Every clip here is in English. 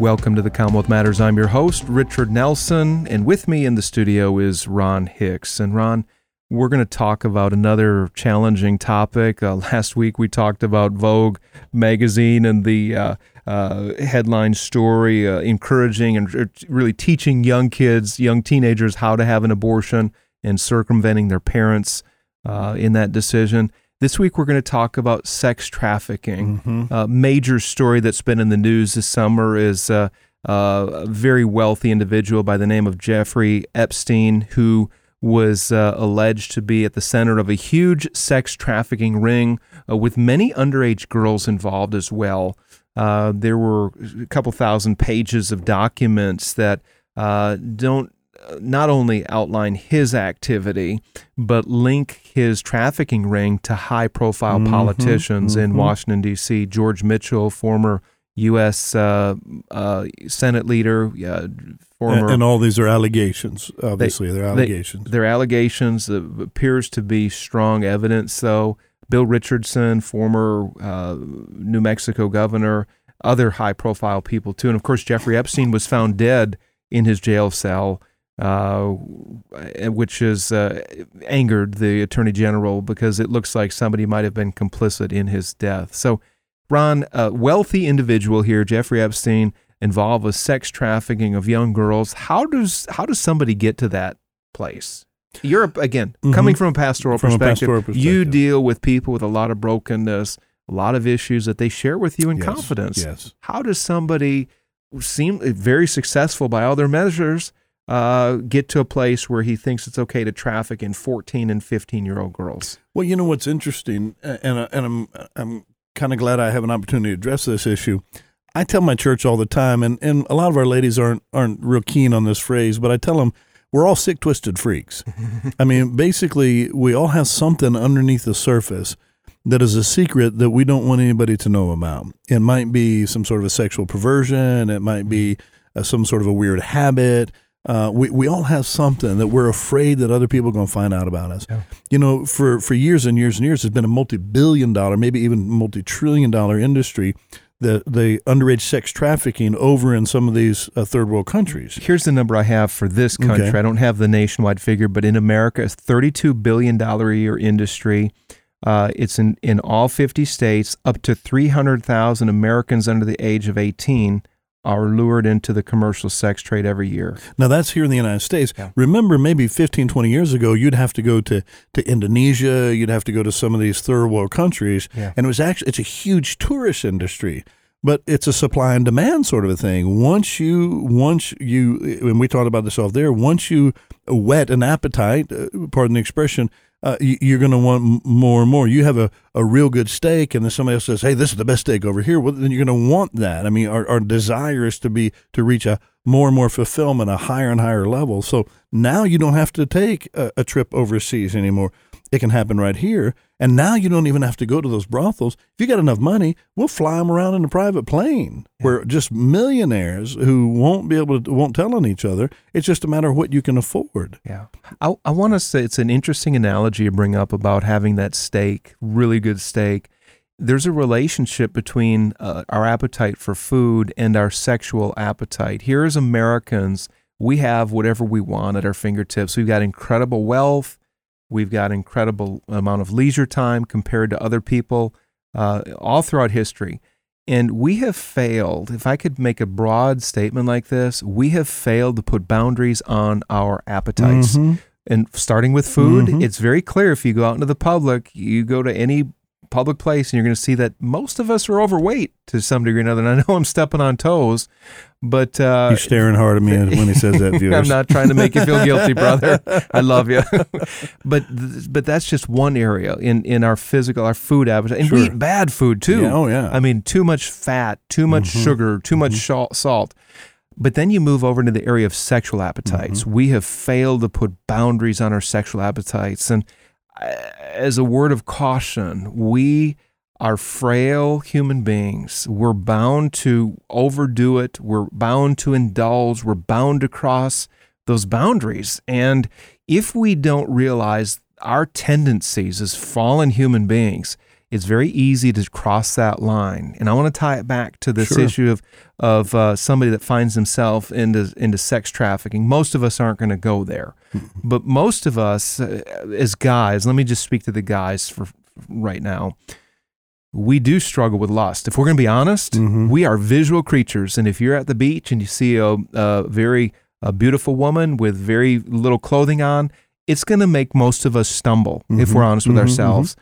Welcome to the Commonwealth Matters. I'm your host, Richard Nelson, and with me in the studio is Ron Hicks. And Ron, we're going to talk about another challenging topic. Uh, last week we talked about Vogue magazine and the uh, uh, headline story uh, encouraging and uh, really teaching young kids, young teenagers, how to have an abortion and circumventing their parents uh, in that decision. This week, we're going to talk about sex trafficking. Mm-hmm. A major story that's been in the news this summer is uh, uh, a very wealthy individual by the name of Jeffrey Epstein, who was uh, alleged to be at the center of a huge sex trafficking ring uh, with many underage girls involved as well. Uh, there were a couple thousand pages of documents that uh, don't not only outline his activity, but link his trafficking ring to high profile Mhm, politicians in mhm. Washington, D.C. George Mitchell, former U.S. Uh, uh, Senate leader, uh, former. And, and all these are allegations. Obviously, they, are allegations. They, are allegations uh, appears to be strong evidence, though. Bill Richardson, former uh, New Mexico governor, other high profile people, too. And of course, Jeffrey Epstein was found dead in his jail cell, uh, which has uh, angered the attorney general because it looks like somebody might have been complicit in his death. So, Ron, a wealthy individual here, Jeffrey Epstein, involved with sex trafficking of young girls. How does how does somebody get to that place? You're again Mhm. coming from a pastoral From a pastoral, perspective. You deal with people with a lot of brokenness, a lot of issues that they share with you in Yes, confidence. Yes. How does somebody seem very successful by all their measures uh, get to a place where he thinks it's okay to traffic in 14 and 15 year old girls? Well, you know what's interesting, and uh, and I'm I'm kind of glad I have an opportunity to address this issue. I tell my church all the time, and, and a lot of our ladies aren't aren't real keen on this phrase, but I tell them we're all sick, twisted freaks. I mean, basically, we all have something underneath the surface that is a secret that we don't want anybody to know about. It might be some sort of a sexual perversion. It might be uh, some sort of a weird habit. Uh, we, we all have something that we're afraid that other people are going to find out about us. Yeah. You know, for, for years and years and years, it's been a multi billion dollar, maybe even multi trillion dollar industry, the, the underage sex trafficking over in some of these uh, third world countries. Here's the number I have for this country. Okay. I don't have the nationwide figure, but in America, it's $32 billion a year industry. Uh, it's in, in all 50 states. Up to 300,000 Americans under the age of 18 are lured into the commercial sex trade every year. Now that's here in the United States. Yeah. Remember, maybe 15, 20 years ago, you'd have to go to, to Indonesia, you'd have to go to some of these third world countries, Yeah. and it was actually it's a huge tourist industry. But it's a supply and demand sort of a thing. Once you, once you, and we talked about this off there. Once you whet an appetite, uh, pardon the expression, uh, you, you're going to want more and more. You have a, a real good steak, and then somebody else says, "Hey, this is the best steak over here." Well, then you're going to want that. I mean, our, our desire is to be to reach a more and more fulfillment, a higher and higher level. So now you don't have to take a, a trip overseas anymore. It can happen right here, and now you don't even have to go to those brothels. If you got enough money, we'll fly them around in a private plane. Where just millionaires who won't be able to won't tell on each other. It's just a matter of what you can afford. Yeah. I, I want to say it's an interesting analogy you bring up about having that steak, really good steak. There's a relationship between uh, our appetite for food and our sexual appetite. Here as Americans, we have whatever we want at our fingertips. We've got incredible wealth. We've got incredible amount of leisure time compared to other people uh, all throughout history. And we have failed, if I could make a broad statement like this, we have failed to put boundaries on our appetites. Mhm. And starting with food, Mhm. it's very clear if you go out into the public, you go to any public place, and you're going to see that most of us are overweight to some degree or another. And I know I'm stepping on toes, but uh, he's staring hard at me when he says that. Viewers. I'm not trying to make you feel guilty, brother. I love you, but but that's just one area in in our physical, our food appetite, and Sure. we eat bad food too. Yeah, oh, yeah. I mean, too much fat, too much Mhm. sugar, too much shal- salt. But then you move over into the area of sexual appetites. Mm-hmm. We have failed to put boundaries on our sexual appetites. And as a word of caution, we are frail human beings. We're bound to overdo it. We're bound to indulge. We're bound to cross those boundaries. And if we don't realize our tendencies as fallen human beings, it's very easy to cross that line. And I want to tie it back to this Sure. issue of of uh, somebody that finds himself into into sex trafficking. Most of us aren't going to go there, but most of us, uh, as guys, let me just speak to the guys for right now. We do struggle with lust. If we're going to be honest, Mhm. we are visual creatures, and if you're at the beach and you see a, a very a beautiful woman with very little clothing on, it's going to make most of us stumble if Mhm. we're honest with Mhm, ourselves.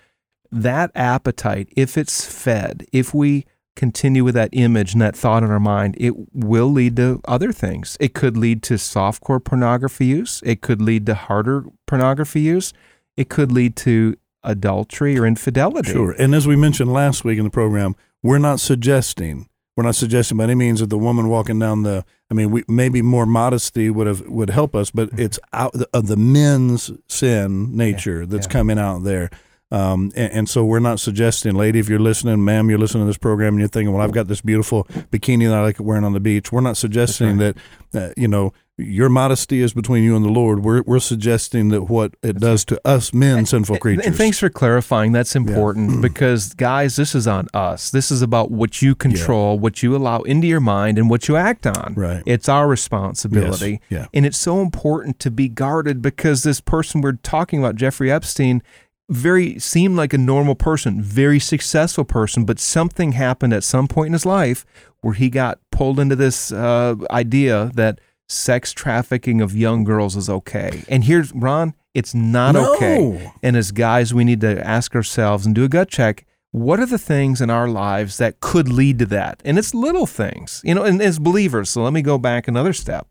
That appetite, if it's fed, if we continue with that image and that thought in our mind, it will lead to other things. It could lead to softcore pornography use. It could lead to harder pornography use. It could lead to adultery or infidelity. Sure. And as we mentioned last week in the program, we're not suggesting we're not suggesting by any means that the woman walking down the I mean, we maybe more modesty would have would help us, but mm-hmm. it's out of the men's sin nature that's yeah. coming out there. Um, and, and so we're not suggesting, lady, if you're listening, ma'am, you're listening to this program and you're thinking, well, I've got this beautiful bikini that I like wearing on the beach. We're not suggesting that, uh, you know, your modesty is between you and the Lord. We're, we're suggesting that what it does to us men, sinful creatures. And thanks for clarifying. That's important because, guys, this is on us. This is about what you control, what you allow into your mind, and what you act on. Right. It's our responsibility. Yes. Yeah. And it's so important to be guarded because this person we're talking about, Jeffrey Epstein, very seemed like a normal person, very successful person, but something happened at some point in his life where he got pulled into this uh, idea that sex trafficking of young girls is okay. And here's Ron, it's not No. okay. And as guys, we need to ask ourselves and do a gut check. What are the things in our lives that could lead to that? And it's little things, you know, and as believers. So let me go back another step.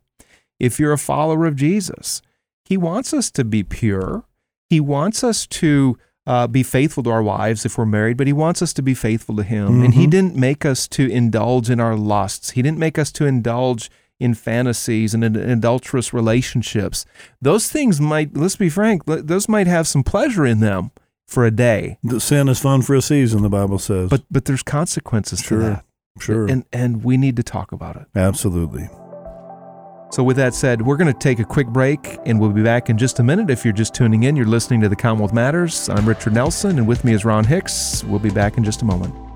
If you're a follower of Jesus, he wants us to be pure. He wants us to uh, be faithful to our wives if we're married, but he wants us to be faithful to him. And he didn't make us to indulge in our lusts. He didn't make us to indulge in fantasies and in adulterous relationships. Those things might, let's be frank, those might have some pleasure in them for a day, The sin is fun for a season, the Bible says. but but there's consequences Sure. to that. sure, And and we need to talk about it. absolutely. So, with that said, we're going to take a quick break and we'll be back in just a minute. If you're just tuning in, you're listening to the Commonwealth Matters. I'm Richard Nelson, and with me is Ron Hicks. We'll be back in just a moment.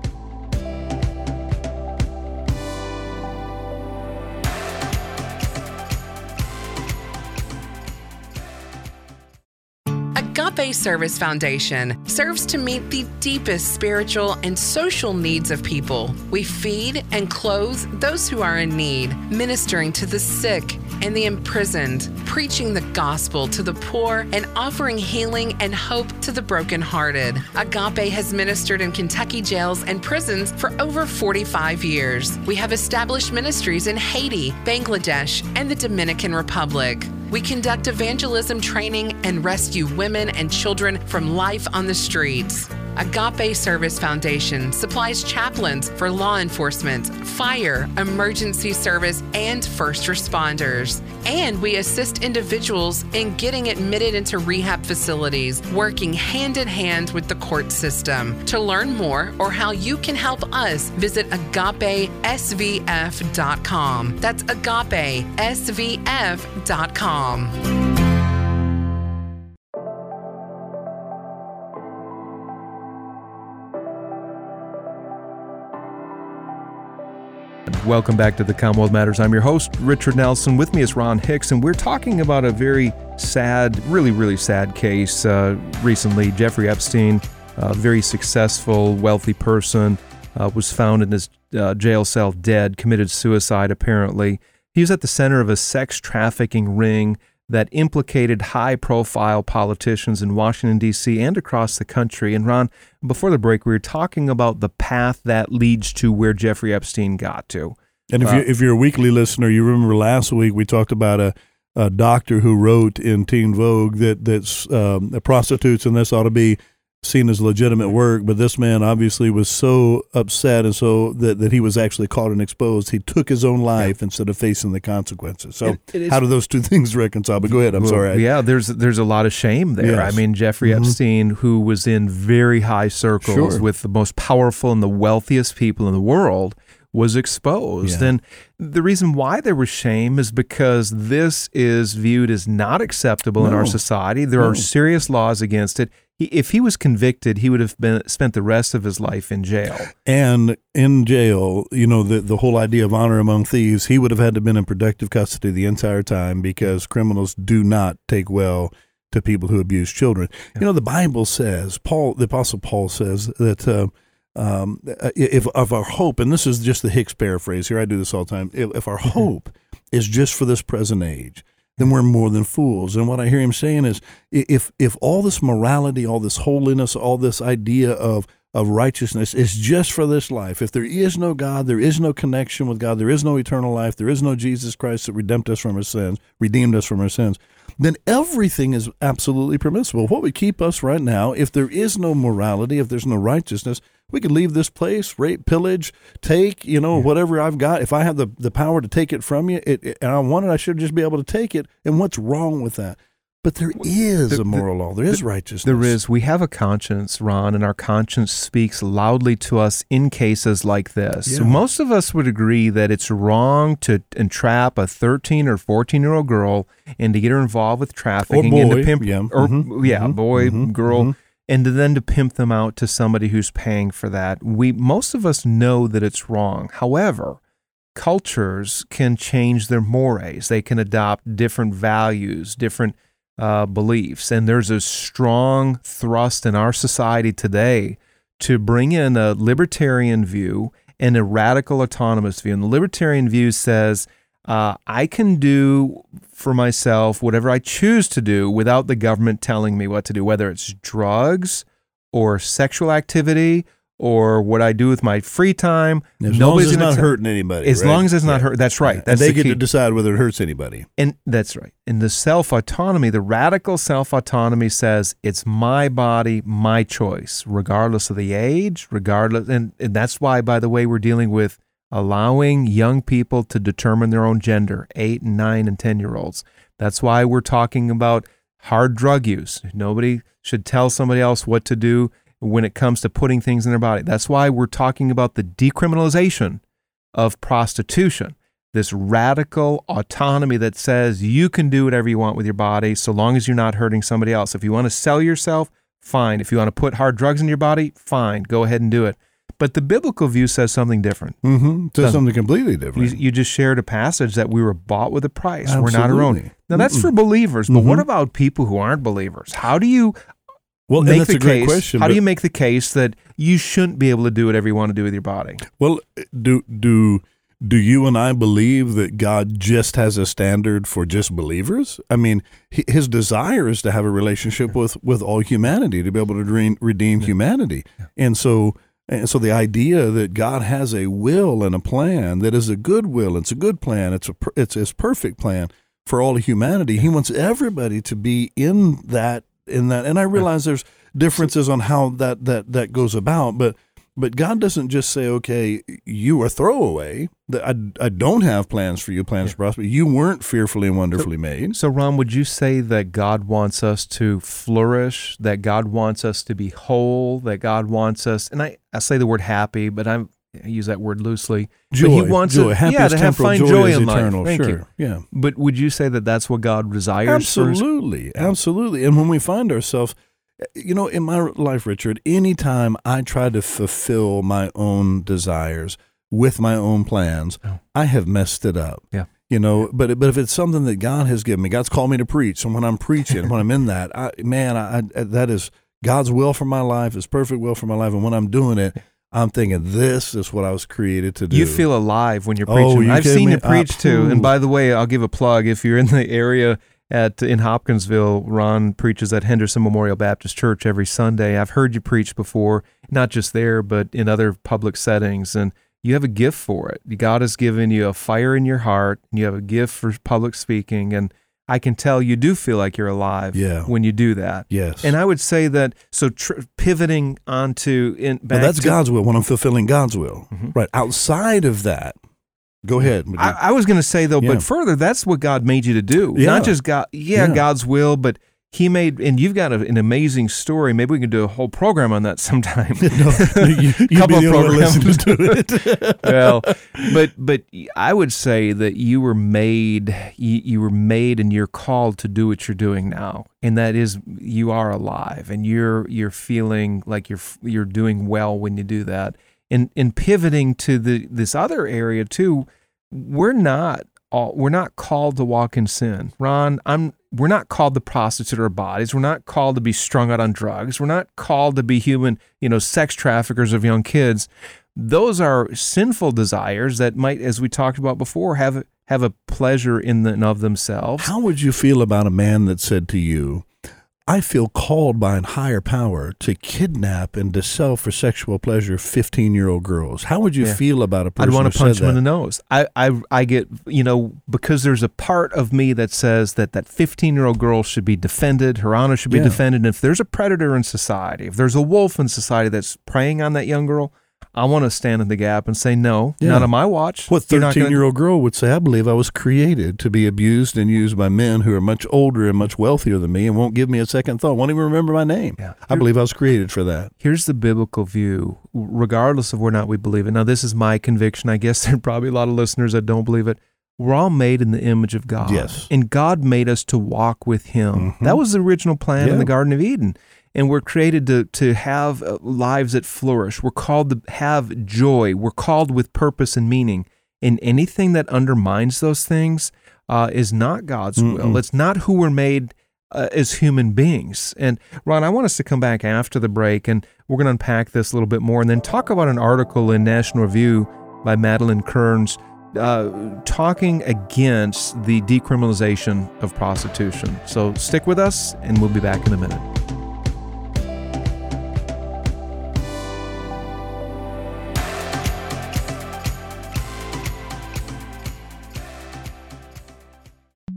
Service Foundation serves to meet the deepest spiritual and social needs of people. We feed and clothe those who are in need, ministering to the sick and the imprisoned, preaching the gospel to the poor, and offering healing and hope to the brokenhearted. Agape has ministered in Kentucky jails and prisons for over 45 years. We have established ministries in Haiti, Bangladesh, and the Dominican Republic. We conduct evangelism training and rescue women and children from life on the streets. Agape Service Foundation supplies chaplains for law enforcement, fire, emergency service, and first responders. And we assist individuals in getting admitted into rehab facilities, working hand in hand with the court system. To learn more or how you can help us, visit agapesvf.com. That's agapesvf.com. Welcome back to the Commonwealth Matters. I'm your host, Richard Nelson. With me is Ron Hicks, and we're talking about a very sad, really, really sad case uh, recently. Jeffrey Epstein, a very successful, wealthy person, uh, was found in his uh, jail cell dead, committed suicide, apparently. He was at the center of a sex trafficking ring that implicated high profile politicians in Washington, D.C. and across the country. And Ron, before the break, we were talking about the path that leads to where Jeffrey Epstein got to. And if, uh, you, if you're a weekly listener, you remember last week we talked about a, a doctor who wrote in Teen Vogue that that's um, prostitutes and this ought to be seen as legitimate work, but this man obviously was so upset and so that, that he was actually caught and exposed. He took his own life yeah. instead of facing the consequences. So it, it how do those two things reconcile? But go ahead. I'm well, sorry. yeah, there's there's a lot of shame there. Yes. I mean, Jeffrey mm-hmm. Epstein, who was in very high circles sure. with the most powerful and the wealthiest people in the world, was exposed. Yeah. And the reason why there was shame is because this is viewed as not acceptable no. in our society. There no. are serious laws against it if he was convicted, he would have been spent the rest of his life in jail. And in jail, you know, the the whole idea of honor among thieves, he would have had to been in protective custody the entire time because criminals do not take well to people who abuse children. Yeah. You know, the Bible says, Paul, the Apostle Paul says that. Uh, um, if of our hope, and this is just the Hicks paraphrase here, I do this all the time. If, if our hope is just for this present age, then we're more than fools. And what I hear him saying is if if all this morality, all this holiness, all this idea of of righteousness is just for this life. If there is no God, there is no connection with God, there is no eternal life, there is no Jesus Christ that redeemed us from our sins, redeemed us from our sins, then everything is absolutely permissible. What would keep us right now, if there is no morality, if there's no righteousness, we could leave this place, rape, pillage, take, you know, yeah. whatever I've got. If I have the, the power to take it from you, it, it, and I want it, I should just be able to take it. And what's wrong with that? But there is the, a moral the, law. There is righteousness. There is. We have a conscience, Ron, and our conscience speaks loudly to us in cases like this. Yeah. So most of us would agree that it's wrong to entrap a 13 or 14 year old girl and to get her involved with trafficking or boy, and to pimp, yeah, or mm-hmm. yeah, mm-hmm. boy, mm-hmm. girl. Mm-hmm and then to pimp them out to somebody who's paying for that. We most of us know that it's wrong. However, cultures can change their mores. They can adopt different values, different uh, beliefs, and there's a strong thrust in our society today to bring in a libertarian view and a radical autonomous view. And the libertarian view says uh, I can do for myself whatever I choose to do without the government telling me what to do, whether it's drugs or sexual activity or what I do with my free time. As long as it's not t- hurting anybody. As right? long as it's not hurt. That's right. Yeah. That's and they the get key. to decide whether it hurts anybody. And that's right. And the self autonomy, the radical self autonomy says it's my body, my choice, regardless of the age, regardless. And, and that's why, by the way, we're dealing with allowing young people to determine their own gender, eight and nine and 10 year olds. That's why we're talking about hard drug use. Nobody should tell somebody else what to do when it comes to putting things in their body. That's why we're talking about the decriminalization of prostitution. This radical autonomy that says you can do whatever you want with your body so long as you're not hurting somebody else. If you want to sell yourself, fine. If you want to put hard drugs in your body, fine. Go ahead and do it. But the biblical view says something different. Mm-hmm. Says something completely different. You, you, just shared a passage that we were bought with a price. Absolutely. We're not our own. Now that's Mm-mm. for believers, but mm-hmm. what about people who aren't believers? How do you well, make the case? Question, how do you make the case that you shouldn't be able to do whatever you want to do with your body? Well, do do do you and I believe that God just has a standard for just believers? I mean, his desire is to have a relationship with, with all humanity, to be able to redeem humanity. And so and so the idea that God has a will and a plan that is a good will, it's a good plan, it's a it's his perfect plan for all of humanity. He wants everybody to be in that in that. And I realize there's differences on how that that that goes about, but but God doesn't just say, okay, you are throwaway. I, I don't have plans for you, plans yeah. to prosper. You weren't fearfully and wonderfully so, made. So, Ron, would you say that God wants us to flourish, that God wants us to be whole, that God wants us, and I, I say the word happy, but I'm, I use that word loosely. Joy, but he wants joy. It, yeah, to have find joy, joy in eternal. life. Thank sure. you. Yeah. But would you say that that's what God desires? Absolutely, absolutely. And when we find ourselves you know, in my life, Richard, anytime I try to fulfill my own desires with my own plans, oh. I have messed it up. Yeah. You know, but but if it's something that God has given me, God's called me to preach, and when I'm preaching, when I'm in that, I, man, I, I, that is God's will for my life, His perfect will for my life, and when I'm doing it, I'm thinking this is what I was created to do. You feel alive when you're preaching. Oh, you I've seen me? you preach uh, too. And by the way, I'll give a plug if you're in the area at in Hopkinsville. Ron preaches at Henderson Memorial Baptist Church every Sunday. I've heard you preach before, not just there, but in other public settings, and you have a gift for it. God has given you a fire in your heart, and you have a gift for public speaking, and I can tell you do feel like you're alive Yeah. when you do that. Yes. And I would say that so tr- pivoting onto in back Well, that's to, Mm-hmm. God's will when I'm fulfilling God's will. Right. Outside of that, go ahead. I, I was going to say though, Yeah. but further, that's what God made you to do. Yeah. Not just God, yeah, Yeah. God's will, but He made, and you've got a, an amazing story. Maybe we can do a whole program on that sometime. no, you, you'd Couple be the of only one programs. to it. well, but but I would say that you were made, you, you were made, and you're called to do what you're doing now, and that is you are alive, and you're you're feeling like you're you're doing well when you do that. And and pivoting to the this other area too, we're not all we're not called to walk in sin. Ron, I'm we're not called to prostitute our bodies. We're not called to be strung out on drugs. We're not called to be human, you know, sex traffickers of young kids. Those are sinful desires that might, as we talked about before, have have a pleasure in and of themselves. How would you feel about a man that said to you, I feel called by a higher power to kidnap and to sell for sexual pleasure 15 year old girls? How would you Yeah. feel about a person I'd want to punch him in the nose. I, I, I get, you know, because there's a part of me that says that that 15 year old girl should be defended, her honor should be Yeah. defended. And if there's a predator in society, if there's a wolf in society that's preying on that young girl, I want to stand in the gap and say, no, Yeah. not on my watch. What You're not 13 gonna- year old girl would say, I believe I was created to be abused and used by men who are much older and much wealthier than me and won't give me a second thought, won't even remember my name. Yeah. I believe I was created for that. Here's the biblical view, regardless of whether or not we believe it. Now, this is my conviction. I guess there are probably a lot of listeners that don't believe it. We're all made in the image of God. Yes. And God made us to walk with Him. Mhm. That was the original plan in the Garden of Eden. And we're created to, to have uh, lives that flourish. We're called to have joy. We're called with purpose and meaning. And anything that undermines those things uh, is not God's will. Mm-mm. It's not who we're made uh, as human beings. And Ron, I want us to come back after the break and we're going to unpack this a little bit more and then talk about an article in National Review by Madeleine Kearns uh, talking against the decriminalization of prostitution. So stick with us and we'll be back in a minute.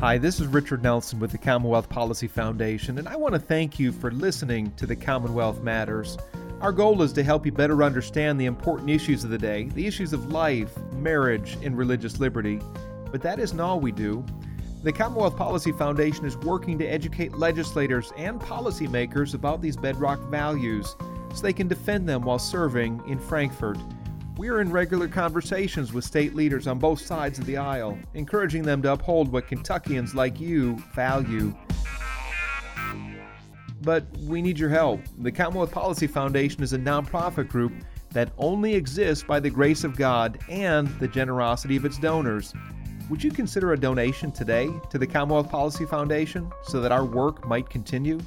Hi, this is Richard Nelson with the Commonwealth Policy Foundation, and I want to thank you for listening to the Commonwealth Matters. Our goal is to help you better understand the important issues of the day, the issues of life, marriage, and religious liberty. But that isn't all we do. The Commonwealth Policy Foundation is working to educate legislators and policymakers about these bedrock values so they can defend them while serving in Frankfort. We are in regular conversations with state leaders on both sides of the aisle, encouraging them to uphold what Kentuckians like you value. But we need your help. The Commonwealth Policy Foundation is a nonprofit group that only exists by the grace of God and the generosity of its donors. Would you consider a donation today to the Commonwealth Policy Foundation so that our work might continue?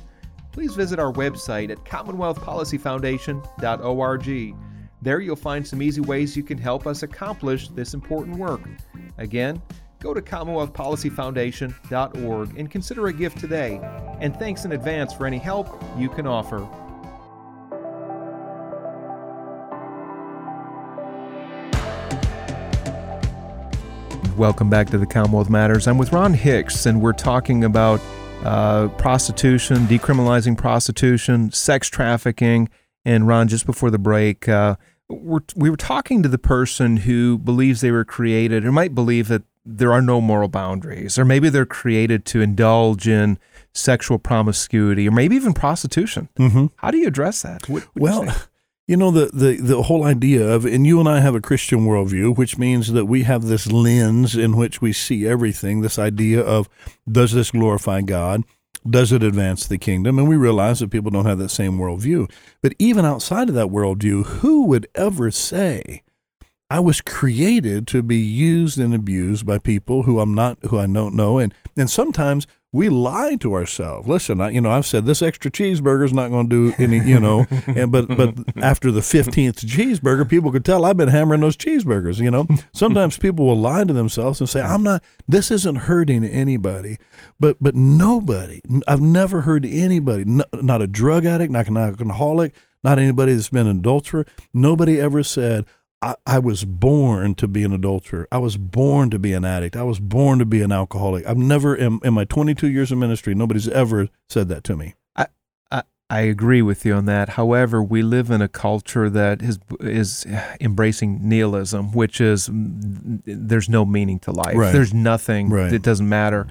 Please visit our website at commonwealthpolicyfoundation.org. There you'll find some easy ways you can help us accomplish this important work. Again, go to commonwealthpolicyfoundation.org and consider a gift today. And thanks in advance for any help you can offer. Welcome back to the Commonwealth Matters. I'm with Ron Hicks, and we're talking about uh, prostitution, decriminalizing prostitution, sex trafficking. And Ron, just before the break, uh, we're, we were talking to the person who believes they were created, or might believe that there are no moral boundaries, or maybe they're created to indulge in sexual promiscuity, or maybe even prostitution. Mm-hmm. How do you address that? What, what you Well. You know the, the the whole idea of, and you and I have a Christian worldview, which means that we have this lens in which we see everything. This idea of does this glorify God? Does it advance the kingdom? And we realize that people don't have that same worldview. But even outside of that worldview, who would ever say I was created to be used and abused by people who I'm not, who I don't know, and and sometimes we lie to ourselves. Listen, I, you know, I've said this extra cheeseburger is not going to do any, you know, and but but after the fifteenth cheeseburger, people could tell I've been hammering those cheeseburgers. You know, sometimes people will lie to themselves and say, "I'm not. This isn't hurting anybody," but but nobody. I've never heard anybody, not a drug addict, not an alcoholic, not anybody that's been an adulterer. Nobody ever said. I, I, was born to be an adulterer. I was born to be an addict. I was born to be an alcoholic. I've never, in, in my 22 years of ministry, nobody's ever said that to me. I, I, I agree with you on that. However, we live in a culture that is is embracing nihilism, which is there's no meaning to life. Right. There's nothing. Right. It doesn't matter.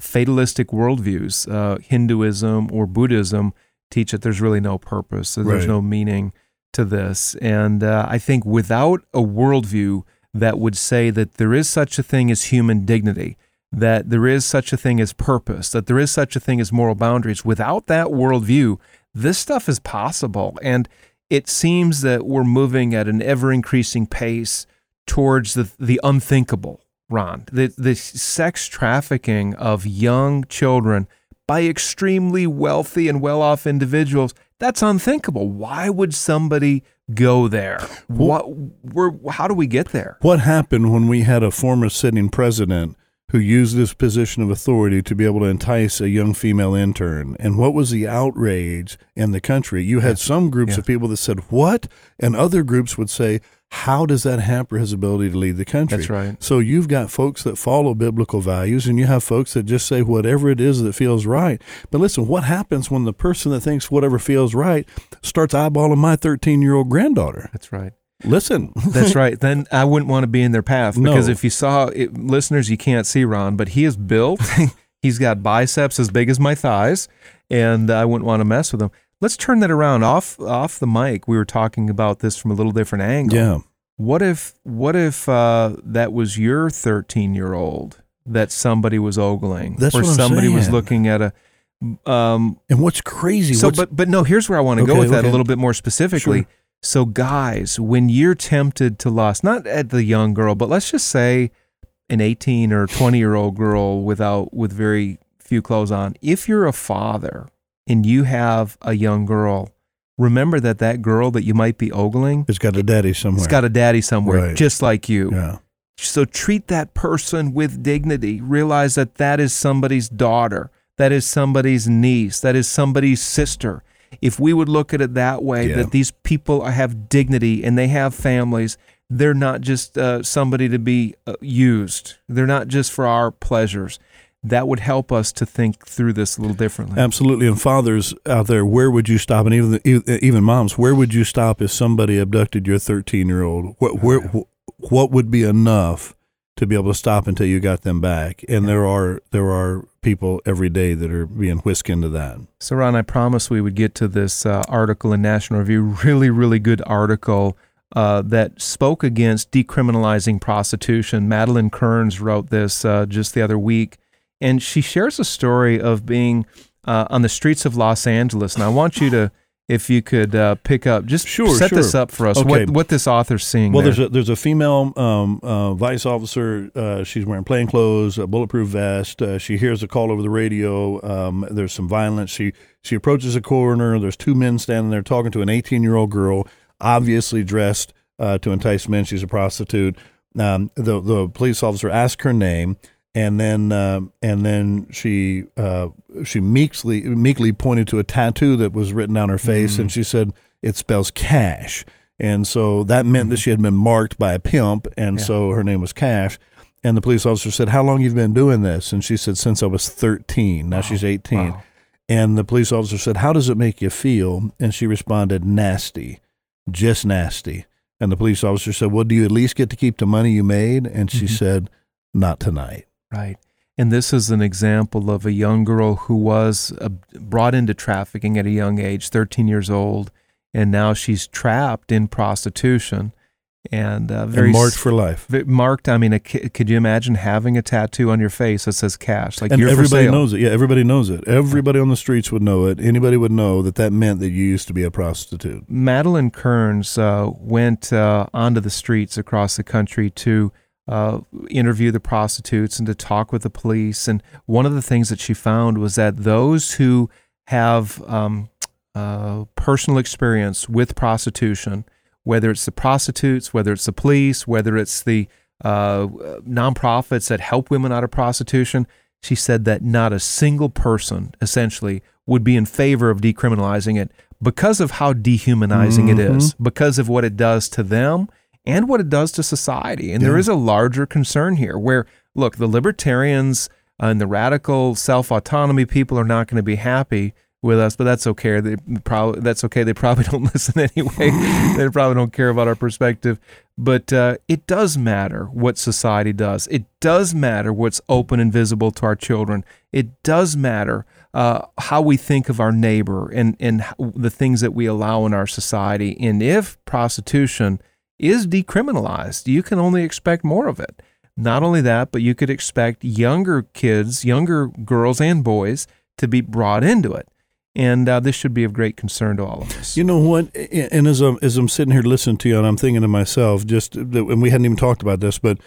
Fatalistic worldviews, uh, Hinduism or Buddhism, teach that there's really no purpose. There's Right. no meaning to this. And uh, I think without a worldview that would say that there is such a thing as human dignity, that there is such a thing as purpose, that there is such a thing as moral boundaries, without that worldview, this stuff is possible. And it seems that we're moving at an ever increasing pace towards the, the unthinkable, Ron. The, the sex trafficking of young children by extremely wealthy and well off individuals that's unthinkable. Why would somebody go there? What? Where? How do we get there? What happened when we had a former sitting president who used his position of authority to be able to entice a young female intern? And what was the outrage in the country? You had some groups Yeah. of people that said, What? And other groups would say, How does that hamper his ability to lead the country? That's right. So you've got folks that follow biblical values, and you have folks that just say whatever it is that feels right. But listen, what happens when the person that thinks whatever feels right starts eyeballing my 13 year old granddaughter? That's right. Listen, That's right. Then I wouldn't want to be in their path No. because if you saw it, listeners, you can't see Ron, but he is built. He's got biceps as big as my thighs, and I wouldn't want to mess with him. Let's turn that around off off the mic. We were talking about this from a little different angle. yeah. What if what if uh, that was your 13 year old that somebody was ogling, That's or what I'm somebody was looking at a. Um, And what's crazy? so, what's, but but no, here's where I want to go with that okay. a little bit more specifically. Sure. So, guys, when you're tempted to lust, not at the young girl, but let's just say an 18 or 20 year old girl without with very few clothes on. If you're a father and you have a young girl, remember that that girl that you might be ogling, it's got a daddy somewhere. it's got a daddy somewhere, Right. just like you. yeah. So treat that person with dignity. Realize that that is somebody's daughter, that is somebody's niece, that is somebody's sister. If we would look at it that way, Yeah. that these people have dignity and they have families, they're not just uh, somebody to be uh, used. They're not just for our pleasures. That would help us to think through this a little differently. Absolutely. And fathers out there, where would you stop? And even even moms, where would you stop if somebody abducted your 13 year old? What where what would be enough to be able to stop until you got them back? And there are there are people every day that are being whisked into that. So, Ron, I promise we would get to this uh, article in National Review. Really, really good article uh, that spoke against decriminalizing prostitution. Madeleine Kearns wrote this uh, just the other week, and she shares a story of being uh, on the streets of Los Angeles. And I want you to, if you could uh, pick up, just Sure, set this up for us. Okay. What what this author's seeing Well, there. there's a there's a female um, uh, vice officer. Uh, she's wearing plain clothes, a bulletproof vest. Uh, she hears a call over the radio. Um, there's some violence. She she approaches a coroner. There's two men standing there talking to an 18 year old girl, obviously dressed uh, to entice men. She's a prostitute. Um, the the police officer asks her name, and then um, and then she uh, she meekly meekly pointed to a tattoo that was written on her face, and she said it spells cash. And so that meant that she had been marked by a pimp, and Yeah. so her name was Cash. And the police officer said, "How long you've been doing this?" And she said, "Since I was 13. Now she's 18." Wow. And the police officer said, "How does it make you feel?" And she responded, "Nasty, just nasty." And the police officer said, "Well, do you at least get to keep the money you made?" And she Mhm. said, "Not tonight." Right. And this is an example of a young girl who was uh, brought into trafficking at a young age, 13 years old. and now she's trapped in prostitution and uh, very and marked for life. marked. I mean, a, could you imagine having a tattoo on your face that says cash? Like and you're everybody knows it. Yeah, everybody knows it. Everybody on the streets would know it. Anybody would know that that meant that you used to be a prostitute. Madeleine Kearns uh, went uh, onto the streets across the country to uh, interview the prostitutes and to talk with the police. And one of the things that she found was that those who have um, uh, personal experience with prostitution, whether it's the prostitutes, whether it's the police, whether it's the uh, nonprofits that help women out of prostitution, she said that not a single person essentially would be in favor of decriminalizing it because of how dehumanizing it is, because of what it does to them and what it does to society. And there Yeah. is a larger concern here where, look, the libertarians and the radical self autonomy people are not going to be happy with us, but that's okay. They probably that's okay. They probably don't listen anyway. they probably don't care about our perspective. But uh, it does matter what society does. It does matter what's open and visible to our children. It does matter uh, how we think of our neighbor and and the things that we allow in our society. And if prostitution is decriminalized, you can only expect more of it. Not only that, but you could expect younger kids, younger girls and boys, to be brought into it. And uh, this should be of great concern to all of us. You know what? And as I'm as I'm sitting here listening to you, and I'm thinking to myself, just and we hadn't even talked about this, but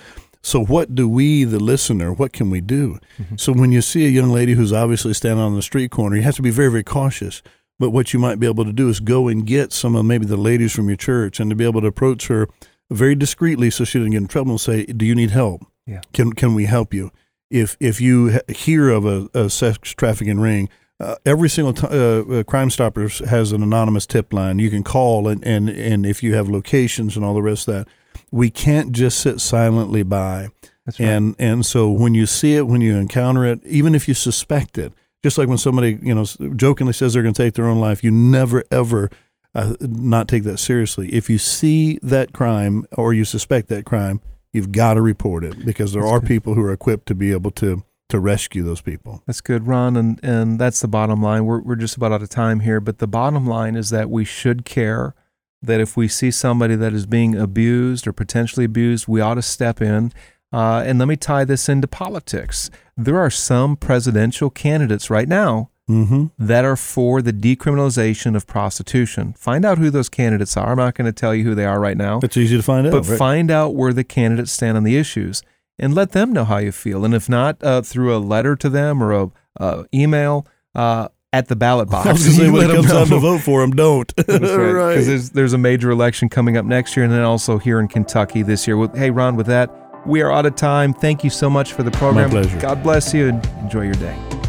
so what do we, the listener, what can we do? So when you see a young lady who's obviously standing on the street corner, you have to be very very cautious. But what you might be able to do is go and get some of maybe the ladies from your church, and to be able to approach her very discreetly, so she doesn't get in trouble, and say, "Do you need help? Yeah. Can can we help you?" If if you hear of a, a sex trafficking ring, uh, every single time uh, uh, Crime Stoppers has an anonymous tip line. You can call, and, and, and if you have locations and all the rest of that, we can't just sit silently by. That's right. And and so when you see it, when you encounter it, even if you suspect it, just like when somebody you know jokingly says they're going to take their own life, you never ever uh, not take that seriously. If you see that crime or you suspect that crime, you've got to report it because there That's are good. people who are equipped to be able to to rescue those people. That's good, Ron, and and that's the bottom line. We're we're just about out of time here, but the bottom line is that we should care. That if we see somebody that is being abused or potentially abused, we ought to step in. Uh, and let me tie this into politics. There are some presidential candidates right now Mm-hmm. that are for the decriminalization of prostitution. Find out who those candidates are. I'm not going to tell you who they are right now. It's easy to find out. but right? find out where the candidates stand on the issues and let them know how you feel. And if not, uh, through a letter to them or a uh, email uh, at the ballot box. I was say when it comes time to vote for them, don't. That's right. right. Because there's, there's a major election coming up next year, and then also here in Kentucky this year. Hey, Ron, with that, we are out of time. Thank you so much for the program. My pleasure. God bless you, and enjoy your day.